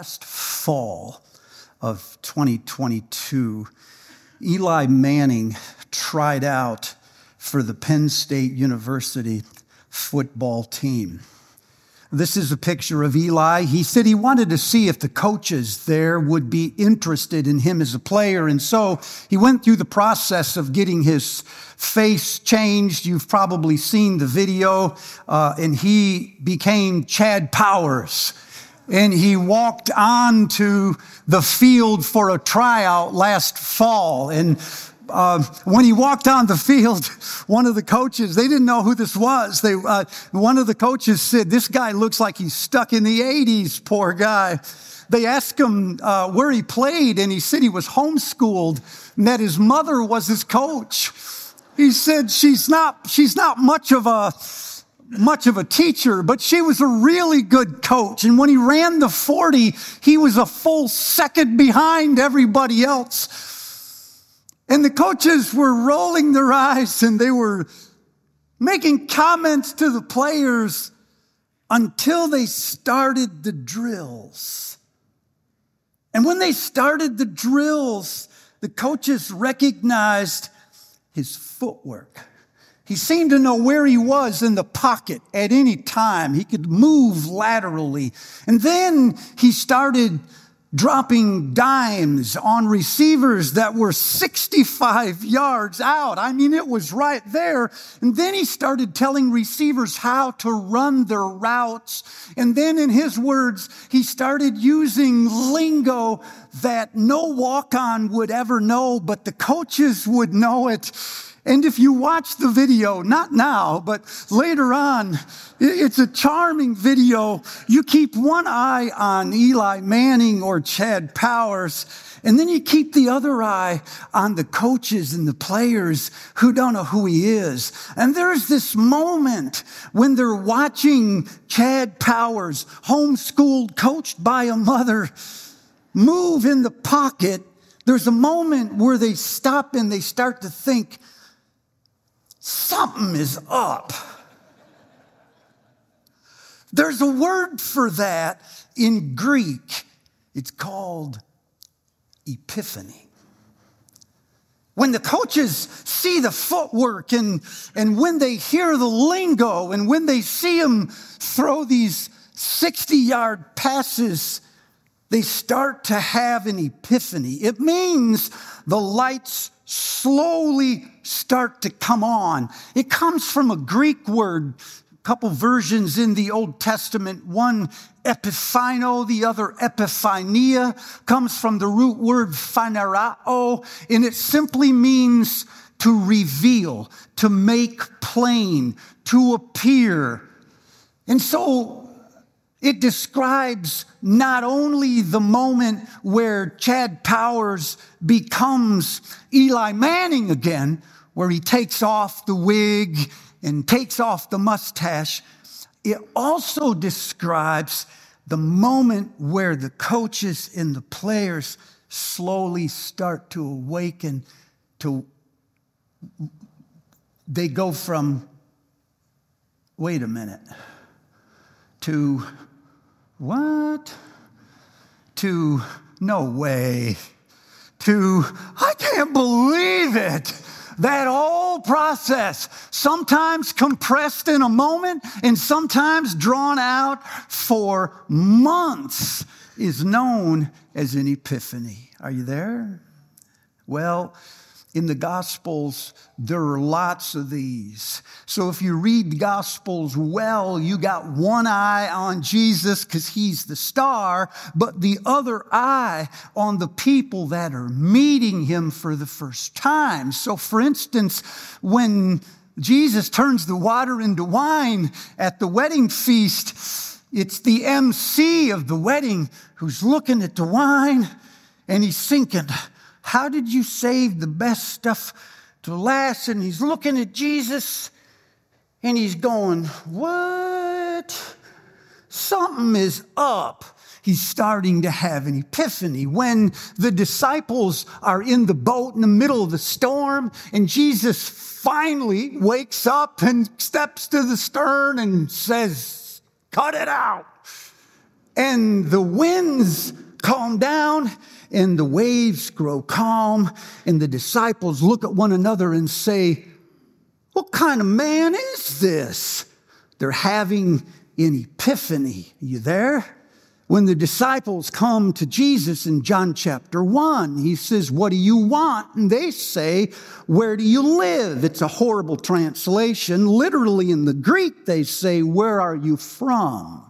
last fall of 2022, Eli Manning tried out for the Penn State University football team. This is a picture of Eli. He said he wanted to see if the coaches there would be interested in him as a player. And so he went through the process of getting his face changed. You've probably seen the video. Uh, and he became Chad Powers. And he walked on to the field for a tryout last fall. And uh, when he walked on the field, one of the coaches, they didn't know who this was. They, uh, one of the coaches said, This guy looks like he's stuck in the 80s, poor guy. They asked him uh, where he played, and he said he was homeschooled and that his mother was his coach. He said, She's not, she's not much of a, much of a teacher, but she was a really good coach. And when he ran the 40, he was a full second behind everybody else. And the coaches were rolling their eyes and they were making comments to the players until they started the drills. And when they started the drills, the coaches recognized his footwork. He seemed to know where he was in the pocket at any time. He could move laterally. And then he started dropping dimes on receivers that were 65 yards out. I mean, it was right there. And then he started telling receivers how to run their routes. And then in his words, he started using lingo that no walk on would ever know, but the coaches would know it. And if you watch the video, not now, but later on, it's a charming video. You keep one eye on Eli Manning or Chad Powers, and then you keep the other eye on the coaches and the players who don't know who he is. And there's this moment when they're watching Chad Powers, homeschooled, coached by a mother, move in the pocket. There's a moment where they stop and they start to think, something is up. There's a word for that in Greek. It's called epiphany. When the coaches see the footwork and, and when they hear the lingo and when they see him throw these 60 yard passes, they start to have an epiphany. It means the lights slowly start to come on. It comes from a Greek word, a couple versions in the Old Testament. One epiphino, the other epiphania, comes from the root word phanerao, and it simply means to reveal, to make plain, to appear. And so it describes not only the moment where Chad Powers becomes Eli Manning again, where he takes off the wig and takes off the mustache, it also describes the moment where the coaches and the players slowly start to awaken to they go from wait a minute to what? To no way. To I can't believe it. That whole process, sometimes compressed in a moment and sometimes drawn out for months, is known as an epiphany. Are you there? Well, in the Gospels, there are lots of these. So if you read the Gospels well, you got one eye on Jesus because he's the star, but the other eye on the people that are meeting him for the first time. So for instance, when Jesus turns the water into wine at the wedding feast, it's the MC of the wedding who's looking at the wine and he's thinking, how did you save the best stuff to last? And he's looking at Jesus and he's going, What? Something is up. He's starting to have an epiphany. When the disciples are in the boat in the middle of the storm and Jesus finally wakes up and steps to the stern and says, Cut it out. and the winds calm down and the waves grow calm and the disciples look at one another and say, what kind of man is this? They're having an epiphany. Are you there? When the disciples come to Jesus in John chapter 1, he says, What do you want? And they say, Where do you live? It's a horrible translation. Literally in the Greek, they say, Where are you from?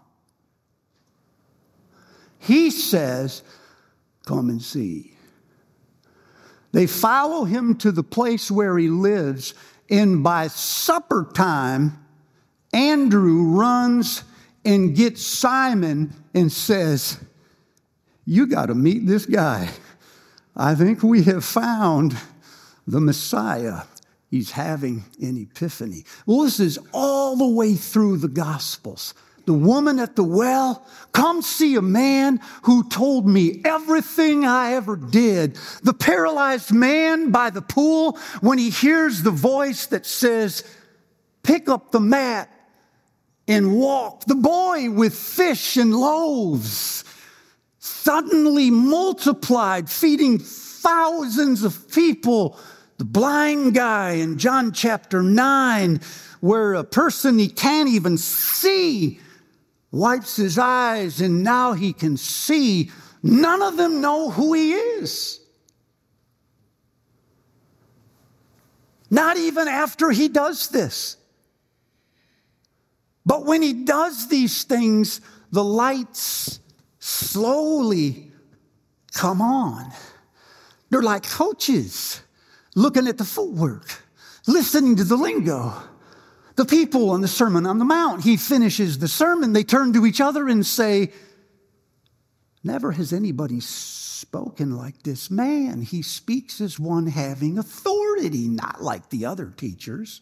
He says, Come and see. They follow him to the place where he lives, and by supper time, Andrew runs and gets Simon and says, You got to meet this guy. I think we have found the Messiah. He's having an epiphany. Well, this is all the way through the Gospels. The woman at the well, come see a man who told me everything I ever did. The paralyzed man by the pool, when he hears the voice that says, Pick up the mat and walk. The boy with fish and loaves suddenly multiplied, feeding thousands of people. The blind guy in John chapter 9, where a person he can't even see wipes his eyes and now he can see. None of them know who he is. Not even after he does this. But when he does these things, the lights slowly come on. They're like coaches looking at the footwork, listening to the lingo. The people on the Sermon on the Mount, he finishes the sermon, they turn to each other and say, Never has anybody spoken like this man. He speaks as one having authority, not like the other teachers.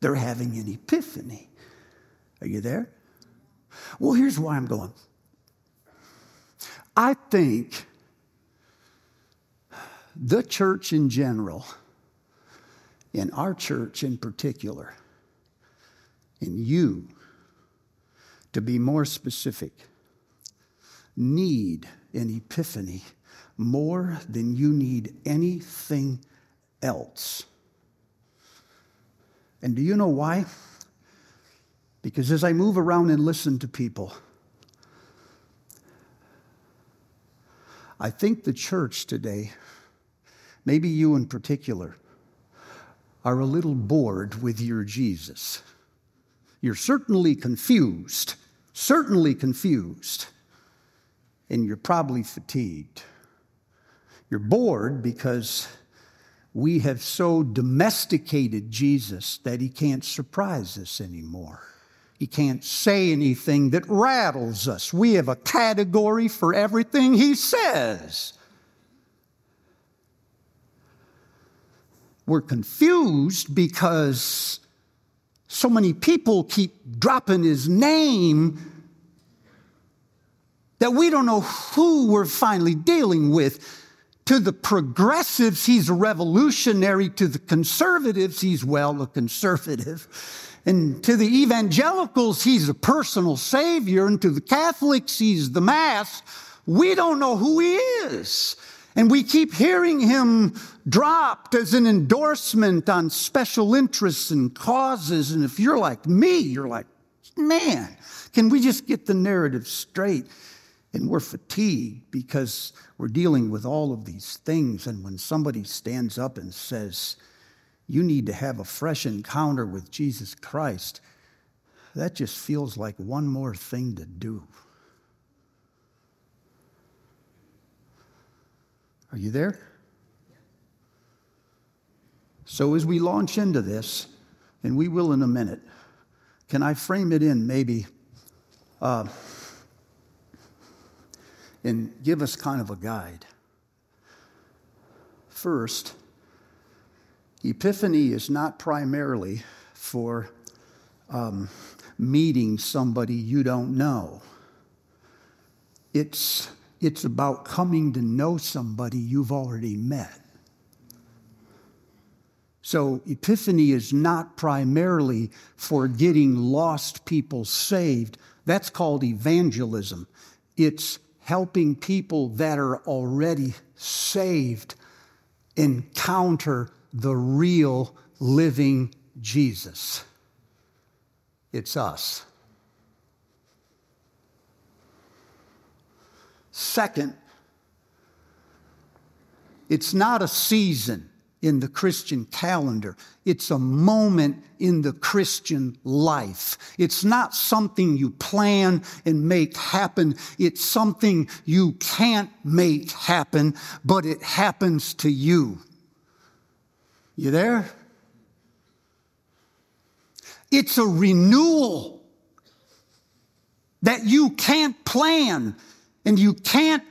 They're having an epiphany. Are you there? Well, here's why I'm going. I think the church in general, in our church in particular, in you, to be more specific, need an epiphany more than you need anything else. And do you know why? Because as I move around and listen to people, I think the church today, maybe you in particular, are a little bored with your Jesus. You're certainly confused, certainly confused, and you're probably fatigued. You're bored because we have so domesticated Jesus that he can't surprise us anymore. He can't say anything that rattles us. We have a category for everything he says. We're confused because so many people keep dropping his name that we don't know who we're finally dealing with. To the progressives, he's a revolutionary. To the conservatives, he's, well, a conservative. And to the evangelicals, he's a personal savior. And to the Catholics, he's the mass. We don't know who he is. And we keep hearing him dropped as an endorsement on special interests and causes. And if you're like me, you're like, man, can we just get the narrative straight? And we're fatigued because we're dealing with all of these things. And when somebody stands up and says, you need to have a fresh encounter with Jesus Christ, that just feels like one more thing to do. Are you there? So, as we launch into this, and we will in a minute, can I frame it in maybe uh, and give us kind of a guide? First, Epiphany is not primarily for um, meeting somebody you don't know. It's, it's about coming to know somebody you've already met. So, Epiphany is not primarily for getting lost people saved, That's called evangelism. It's helping people that are already saved encounter the real living Jesus. It's us. Second, it's not a season in the Christian calendar. It's a moment in the Christian life. It's not something you plan and make happen. It's something you can't make happen, but it happens to you. You there? It's a renewal that you can't plan and you can't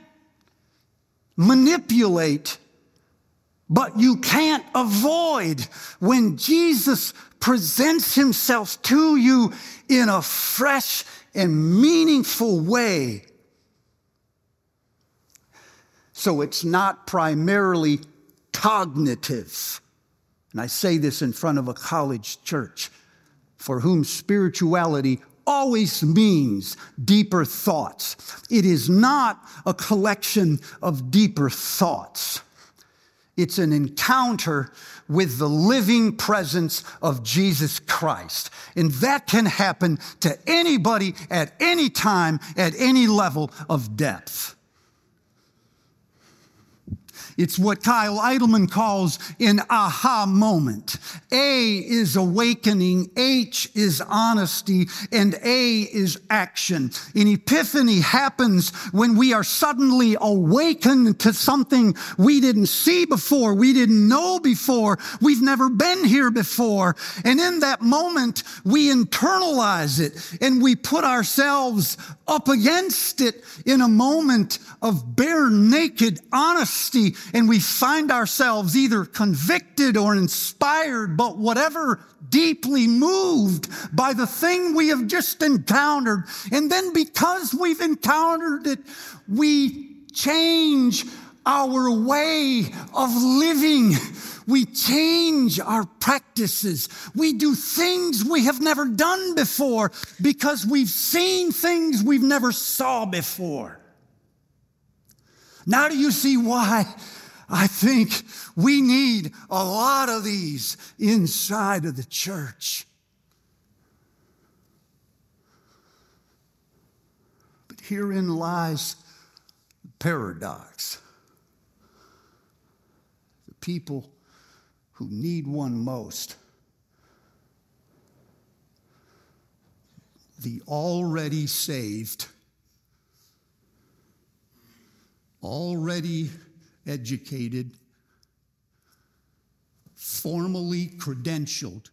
manipulate but you can't avoid when Jesus presents himself to you in a fresh and meaningful way. So it's not primarily cognitive. And I say this in front of a college church for whom spirituality always means deeper thoughts. It is not a collection of deeper thoughts. It's an encounter with the living presence of Jesus Christ. And that can happen to anybody at any time, at any level of depth. It's what Kyle Idleman calls an aha moment. A is awakening, H is honesty, and A is action. An epiphany happens when we are suddenly awakened to something we didn't see before, we didn't know before, we've never been here before. And in that moment, we internalize it and we put ourselves up against it in a moment of bare naked honesty and we find ourselves either convicted or inspired, but whatever, deeply moved by the thing we have just encountered. And then because we've encountered it, we change our way of living. We change our practices. We do things we have never done before because we've seen things we've never saw before. Now do you see why I think we need a lot of these inside of the church. But herein lies the paradox. The people who need one most, the already saved, already educated, formally credentialed.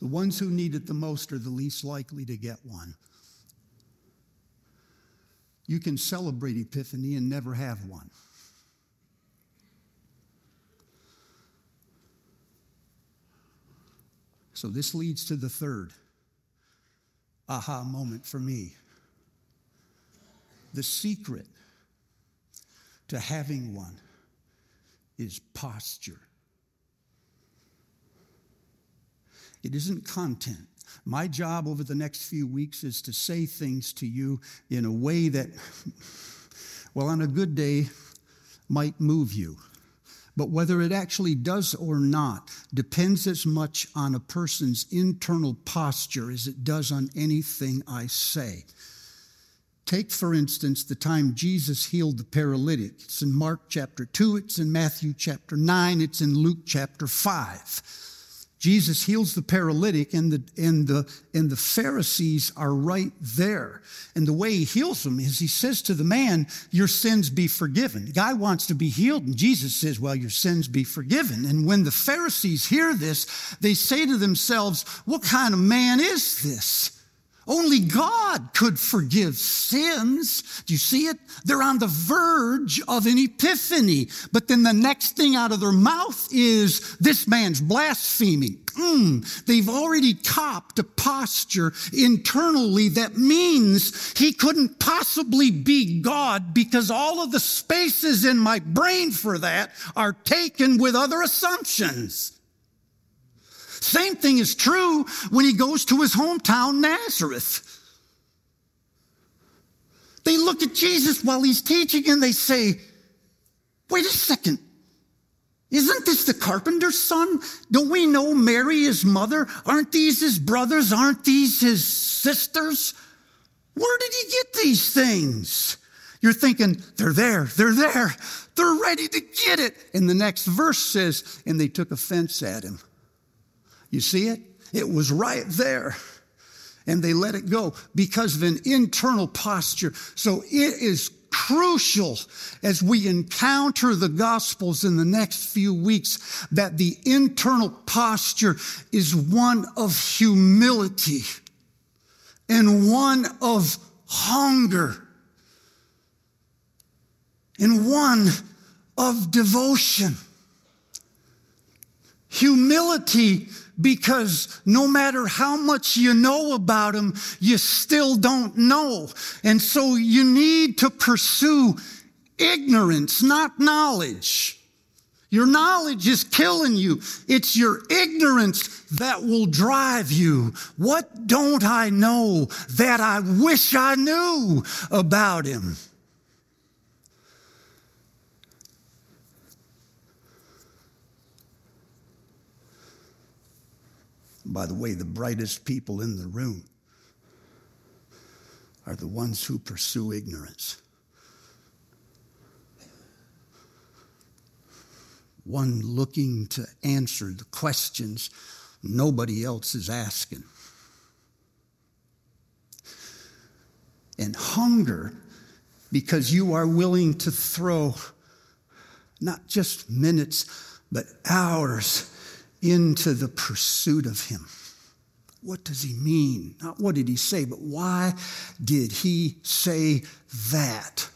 The ones who need it the most are the least likely to get one. You can celebrate Epiphany and never have one. So, this leads to the third aha moment for me. The secret to having one is posture. It isn't content. My job over the next few weeks is to say things to you in a way that, well, on a good day, might move you. But whether it actually does or not depends as much on a person's internal posture as it does on anything I say. Take, for instance, the time Jesus healed the paralytic. It's in Mark chapter 2, it's in Matthew chapter 9, it's in Luke chapter 5. Jesus heals the paralytic, and the, and, the, and the Pharisees are right there. And the way he heals them is he says to the man, Your sins be forgiven. The guy wants to be healed, and Jesus says, Well, your sins be forgiven. And when the Pharisees hear this, they say to themselves, What kind of man is this? Only God could forgive sins. Do you see it? They're on the verge of an epiphany. But then the next thing out of their mouth is, this man's blaspheming. Mm, they've already copped a posture internally that means he couldn't possibly be God because all of the spaces in my brain for that are taken with other assumptions. Same thing is true when he goes to his hometown, Nazareth. They look at Jesus while he's teaching and they say, wait a second. Isn't this the carpenter's son? Don't we know Mary, his mother? Aren't these his brothers? Aren't these his sisters? Where did he get these things? You're thinking, they're there, they're there, they're ready to get it. And the next verse says, and they took offense at him. You see it? It was right there. And they let it go because of an internal posture. So it is crucial as we encounter the Gospels in the next few weeks that the internal posture is one of humility and one of hunger and one of devotion. Humility because no matter how much you know about him, you still don't know. And so you need to pursue ignorance, not knowledge. Your knowledge is killing you. It's your ignorance that will drive you. What don't I know that I wish I knew about him? By the way, the brightest people in the room are the ones who pursue ignorance. One looking to answer the questions nobody else is asking. And hunger because you are willing to throw not just minutes, but hours into the pursuit of him. What does he mean? Not what did he say, but why did he say that?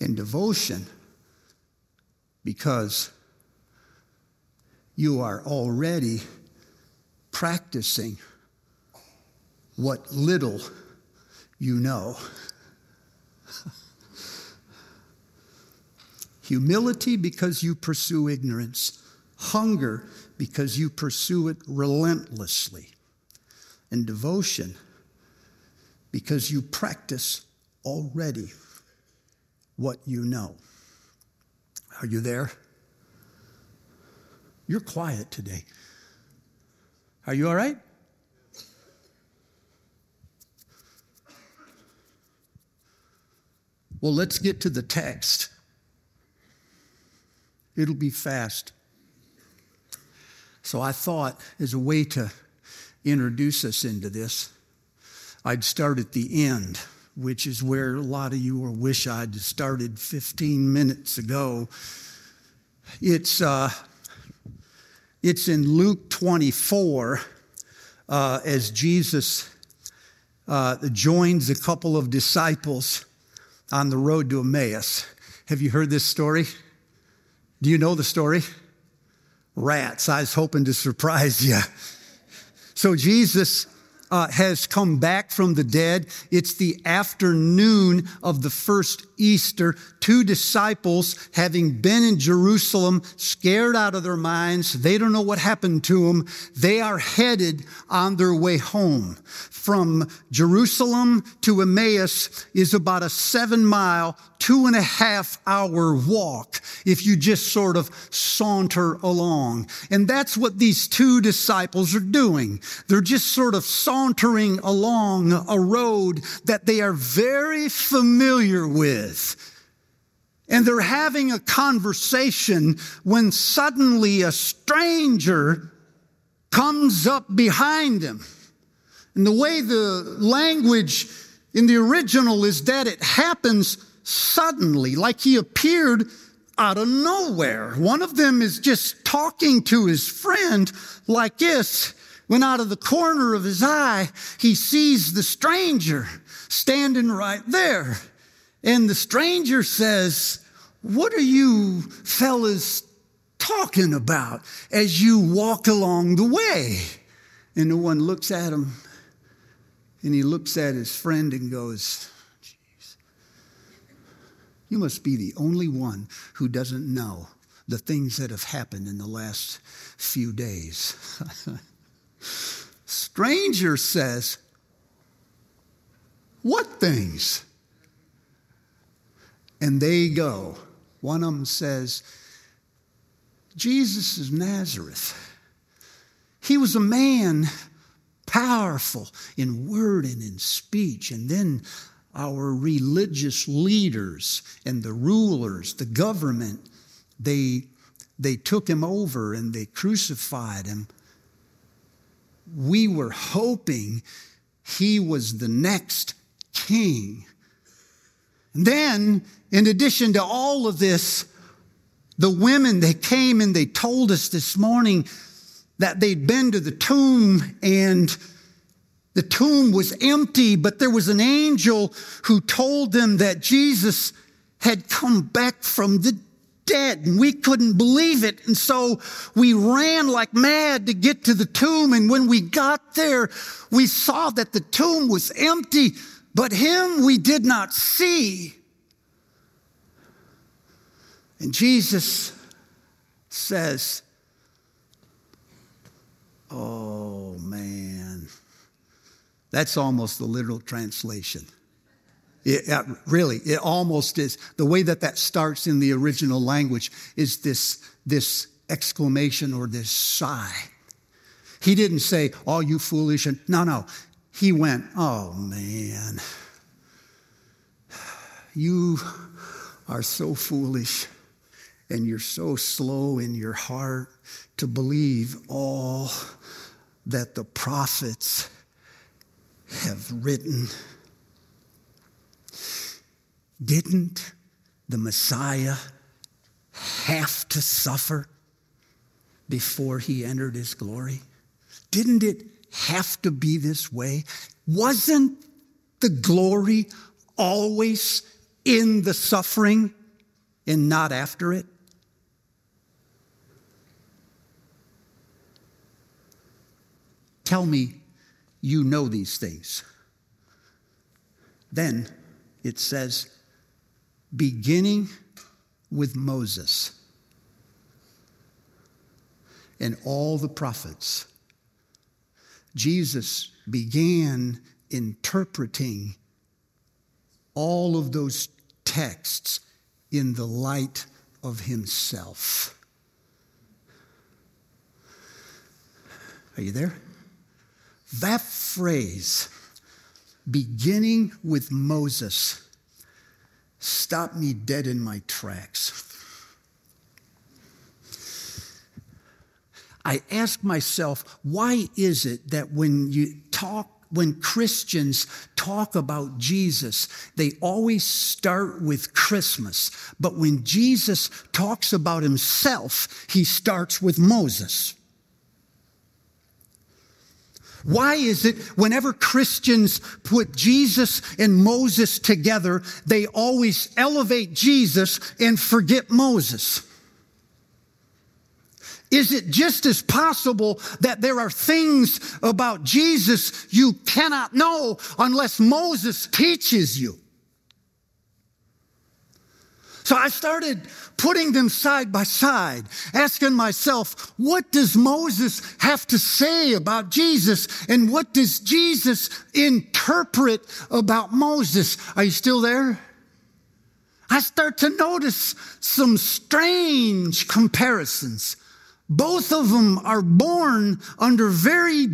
In devotion, because you are already practicing what little you know. Humility because you pursue ignorance. Hunger because you pursue it relentlessly. And devotion because you practice already what you know. Are you there? You're quiet today. Are you all right? Well, let's get to the text. It'll be fast. So I thought, as a way to introduce us into this, I'd start at the end, which is where a lot of you will wish I'd started 15 minutes ago. It's, uh, it's in Luke 24 uh, as Jesus uh, joins a couple of disciples on the road to Emmaus. Have you heard this story? Do you know the story? Rats. I was hoping to surprise you. So Jesus uh, has come back from the dead. It's the afternoon of the first Easter. Two disciples, having been in Jerusalem, scared out of their minds. They don't know what happened to them. They are headed on their way home. From Jerusalem to Emmaus is about a seven mile, two and a half hour walk if you just sort of saunter along. And that's what these two disciples are doing. They're just sort of sauntering along a road that they are very familiar with. And they're having a conversation when suddenly a stranger comes up behind them. And the way the language in the original is that it happens suddenly, like he appeared out of nowhere. One of them is just talking to his friend like this. When out of the corner of his eye, he sees the stranger standing right there. And the stranger says, What are you fellas talking about as you walk along the way? And the one looks at him and he looks at his friend and goes, you must be the only one who doesn't know the things that have happened in the last few days. Stranger says, What things? And they go. One of them says, Jesus is Nazareth. He was a man powerful in word and in speech. And then our religious leaders and the rulers, the government, they, they took him over and they crucified him. We were hoping he was the next king. And then, in addition to all of this, the women, they came and they told us this morning that they'd been to the tomb and the tomb was empty, but there was an angel who told them that Jesus had come back from the dead. And we couldn't believe it. And so we ran like mad to get to the tomb. And when we got there, we saw that the tomb was empty, but him we did not see. And Jesus says, Oh man. That's almost the literal translation. It, it, really, it almost is. The way that that starts in the original language is this, this exclamation or this sigh. He didn't say, Oh, you foolish. And no, no. He went, Oh, man. You are so foolish and you're so slow in your heart to believe all that the prophets have written. Didn't the Messiah have to suffer before he entered his glory? Didn't it have to be this way? Wasn't the glory always in the suffering and not after it? Tell me you know these things. Then it says, beginning with Moses and all the prophets, Jesus began interpreting all of those texts in the light of himself. Are you there? That phrase, beginning with Moses, stopped me dead in my tracks. I ask myself, why is it that when you talk, when Christians talk about Jesus, they always start with Christmas. But when Jesus talks about himself, he starts with Moses. Why is it whenever Christians put Jesus and Moses together, they always elevate Jesus and forget Moses? Is it just as possible that there are things about Jesus you cannot know unless Moses teaches you? So I started putting them side by side, asking myself, what does Moses have to say about Jesus? And what does Jesus interpret about Moses? Are you still there? I start to notice some strange comparisons. Both of them are born under very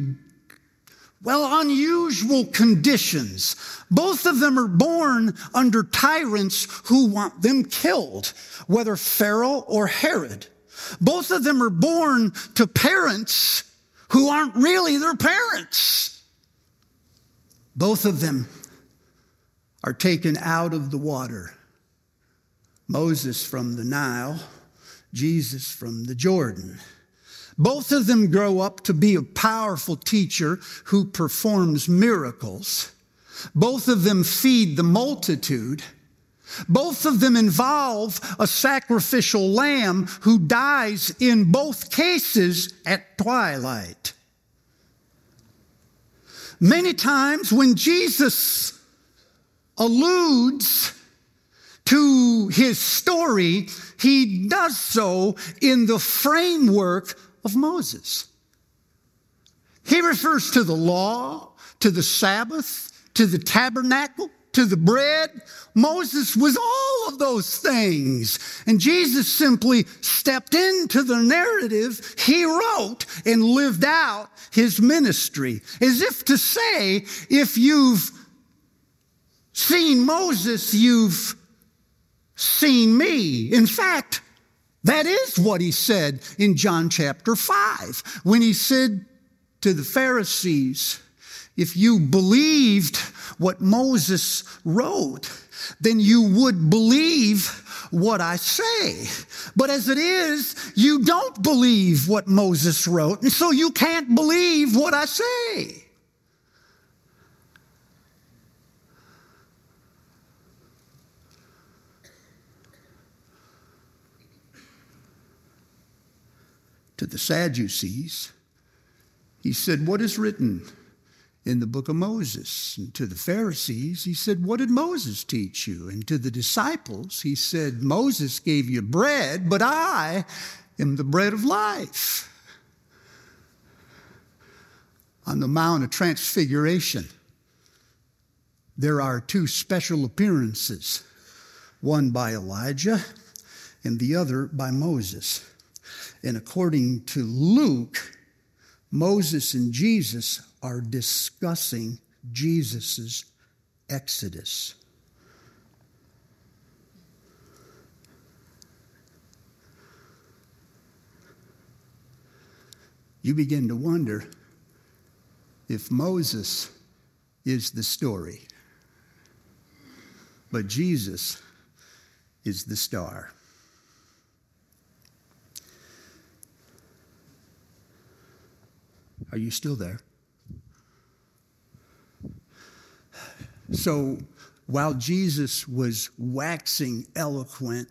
well, unusual conditions. Both of them are born under tyrants who want them killed, whether Pharaoh or Herod. Both of them are born to parents who aren't really their parents. Both of them are taken out of the water. Moses from the Nile, Jesus from the Jordan. Both of them grow up to be a powerful teacher who performs miracles. Both of them feed the multitude. Both of them involve a sacrificial lamb who dies in both cases at twilight. Many times when Jesus alludes to his story, he does so in the framework of Moses. He refers to the law, to the Sabbath, to the tabernacle, to the bread. Moses was all of those things. And Jesus simply stepped into the narrative he wrote and lived out his ministry. As if to say, if you've seen Moses, you've seen me. In fact, that is what he said in John chapter 5 when he said to the Pharisees, if you believed what Moses wrote, then you would believe what I say. But as it is, you don't believe what Moses wrote, and so you can't believe what I say. To the Sadducees, he said, What is written? in the book of Moses. And to the Pharisees, he said, What did Moses teach you? And to the disciples, he said, Moses gave you bread, but I am the bread of life. On the Mount of Transfiguration, there are two special appearances one by Elijah and the other by Moses. And according to Luke, Moses and Jesus are discussing Jesus' exodus. You begin to wonder if Moses is the story, but Jesus is the star. Are you still there? So while Jesus was waxing eloquent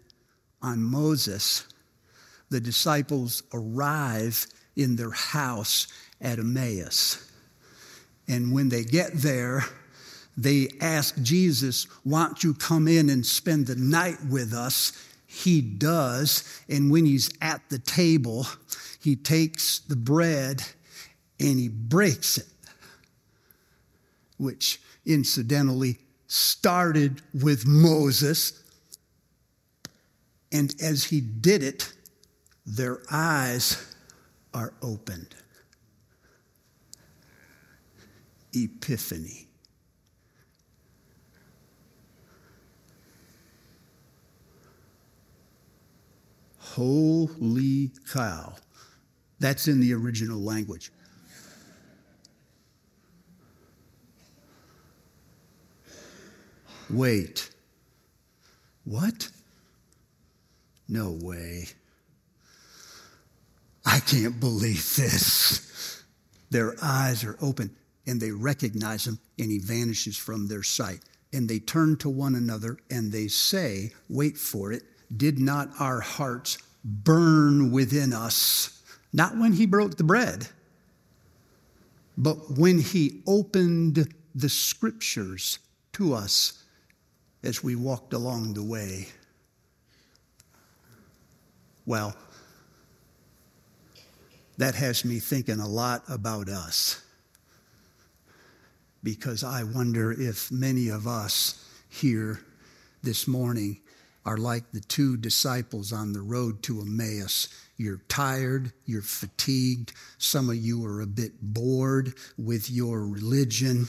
on Moses, the disciples arrive in their house at Emmaus. And when they get there, they ask Jesus, Why don't you come in and spend the night with us? He does. And when he's at the table, he takes the bread and he breaks it, which incidentally started with Moses. And as he did it, their eyes are opened. Epiphany. Holy cow. That's in the original language. Wait. What? No way. I can't believe this. Their eyes are open and they recognize him and he vanishes from their sight. And they turn to one another and they say, Wait for it, did not our hearts burn within us? Not when he broke the bread, but when he opened the scriptures to us as we walked along the way. Well, that has me thinking a lot about us because I wonder if many of us here this morning are like the two disciples on the road to Emmaus. You're tired, you're fatigued, some of you are a bit bored with your religion.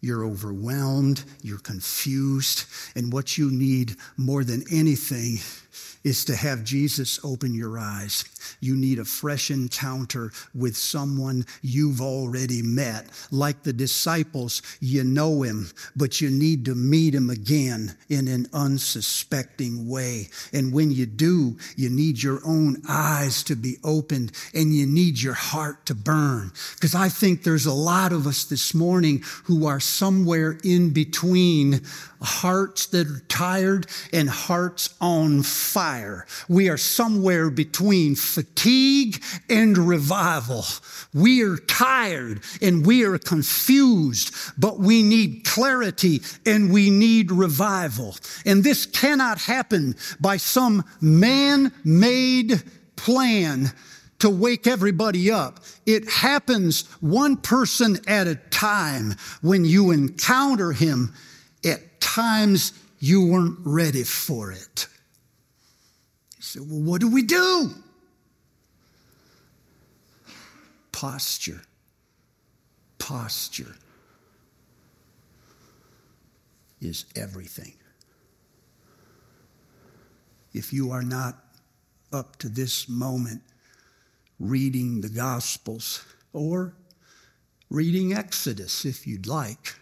You're overwhelmed, you're confused, and what you need more than anything is to have Jesus open your eyes. You need a fresh encounter with someone you've already met. Like the disciples, you know him, but you need to meet him again in an unsuspecting way. And when you do, you need your own eyes to be opened and you need your heart to burn. Because I think there's a lot of us this morning who are somewhere in between hearts that are tired and hearts on fire. We are somewhere between fatigue and revival. We are tired and we are confused, but we need clarity and we need revival. And this cannot happen by some man made plan to wake everybody up. It happens one person at a time when you encounter him at times you weren't ready for it. Well, what do we do? Posture. Posture is everything. If you are not up to this moment reading the Gospels or reading Exodus, if you'd like,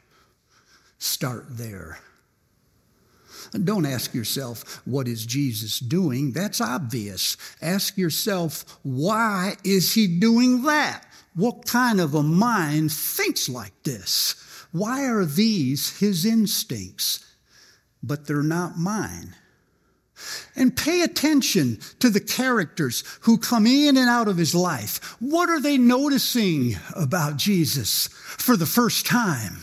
start there. Don't ask yourself, what is Jesus doing? That's obvious. Ask yourself, why is he doing that? What kind of a mind thinks like this? Why are these his instincts? But they're not mine. And pay attention to the characters who come in and out of his life. What are they noticing about Jesus for the first time?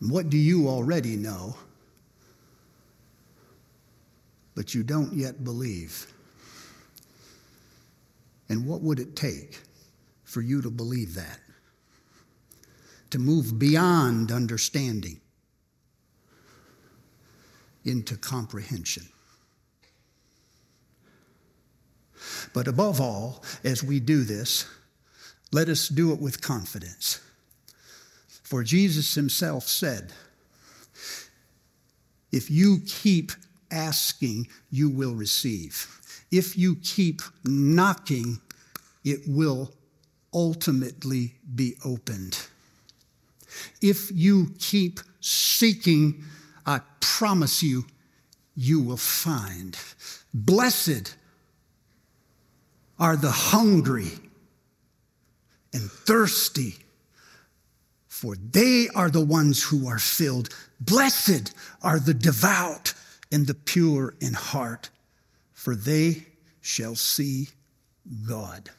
What do you already know, but you don't yet believe? And what would it take for you to believe that? To move beyond understanding into comprehension. But above all, as we do this, let us do it with confidence. For Jesus himself said, If you keep asking, you will receive. If you keep knocking, it will ultimately be opened. If you keep seeking, I promise you, you will find. Blessed are the hungry and thirsty for they are the ones who are filled. Blessed are the devout and the pure in heart, for they shall see God.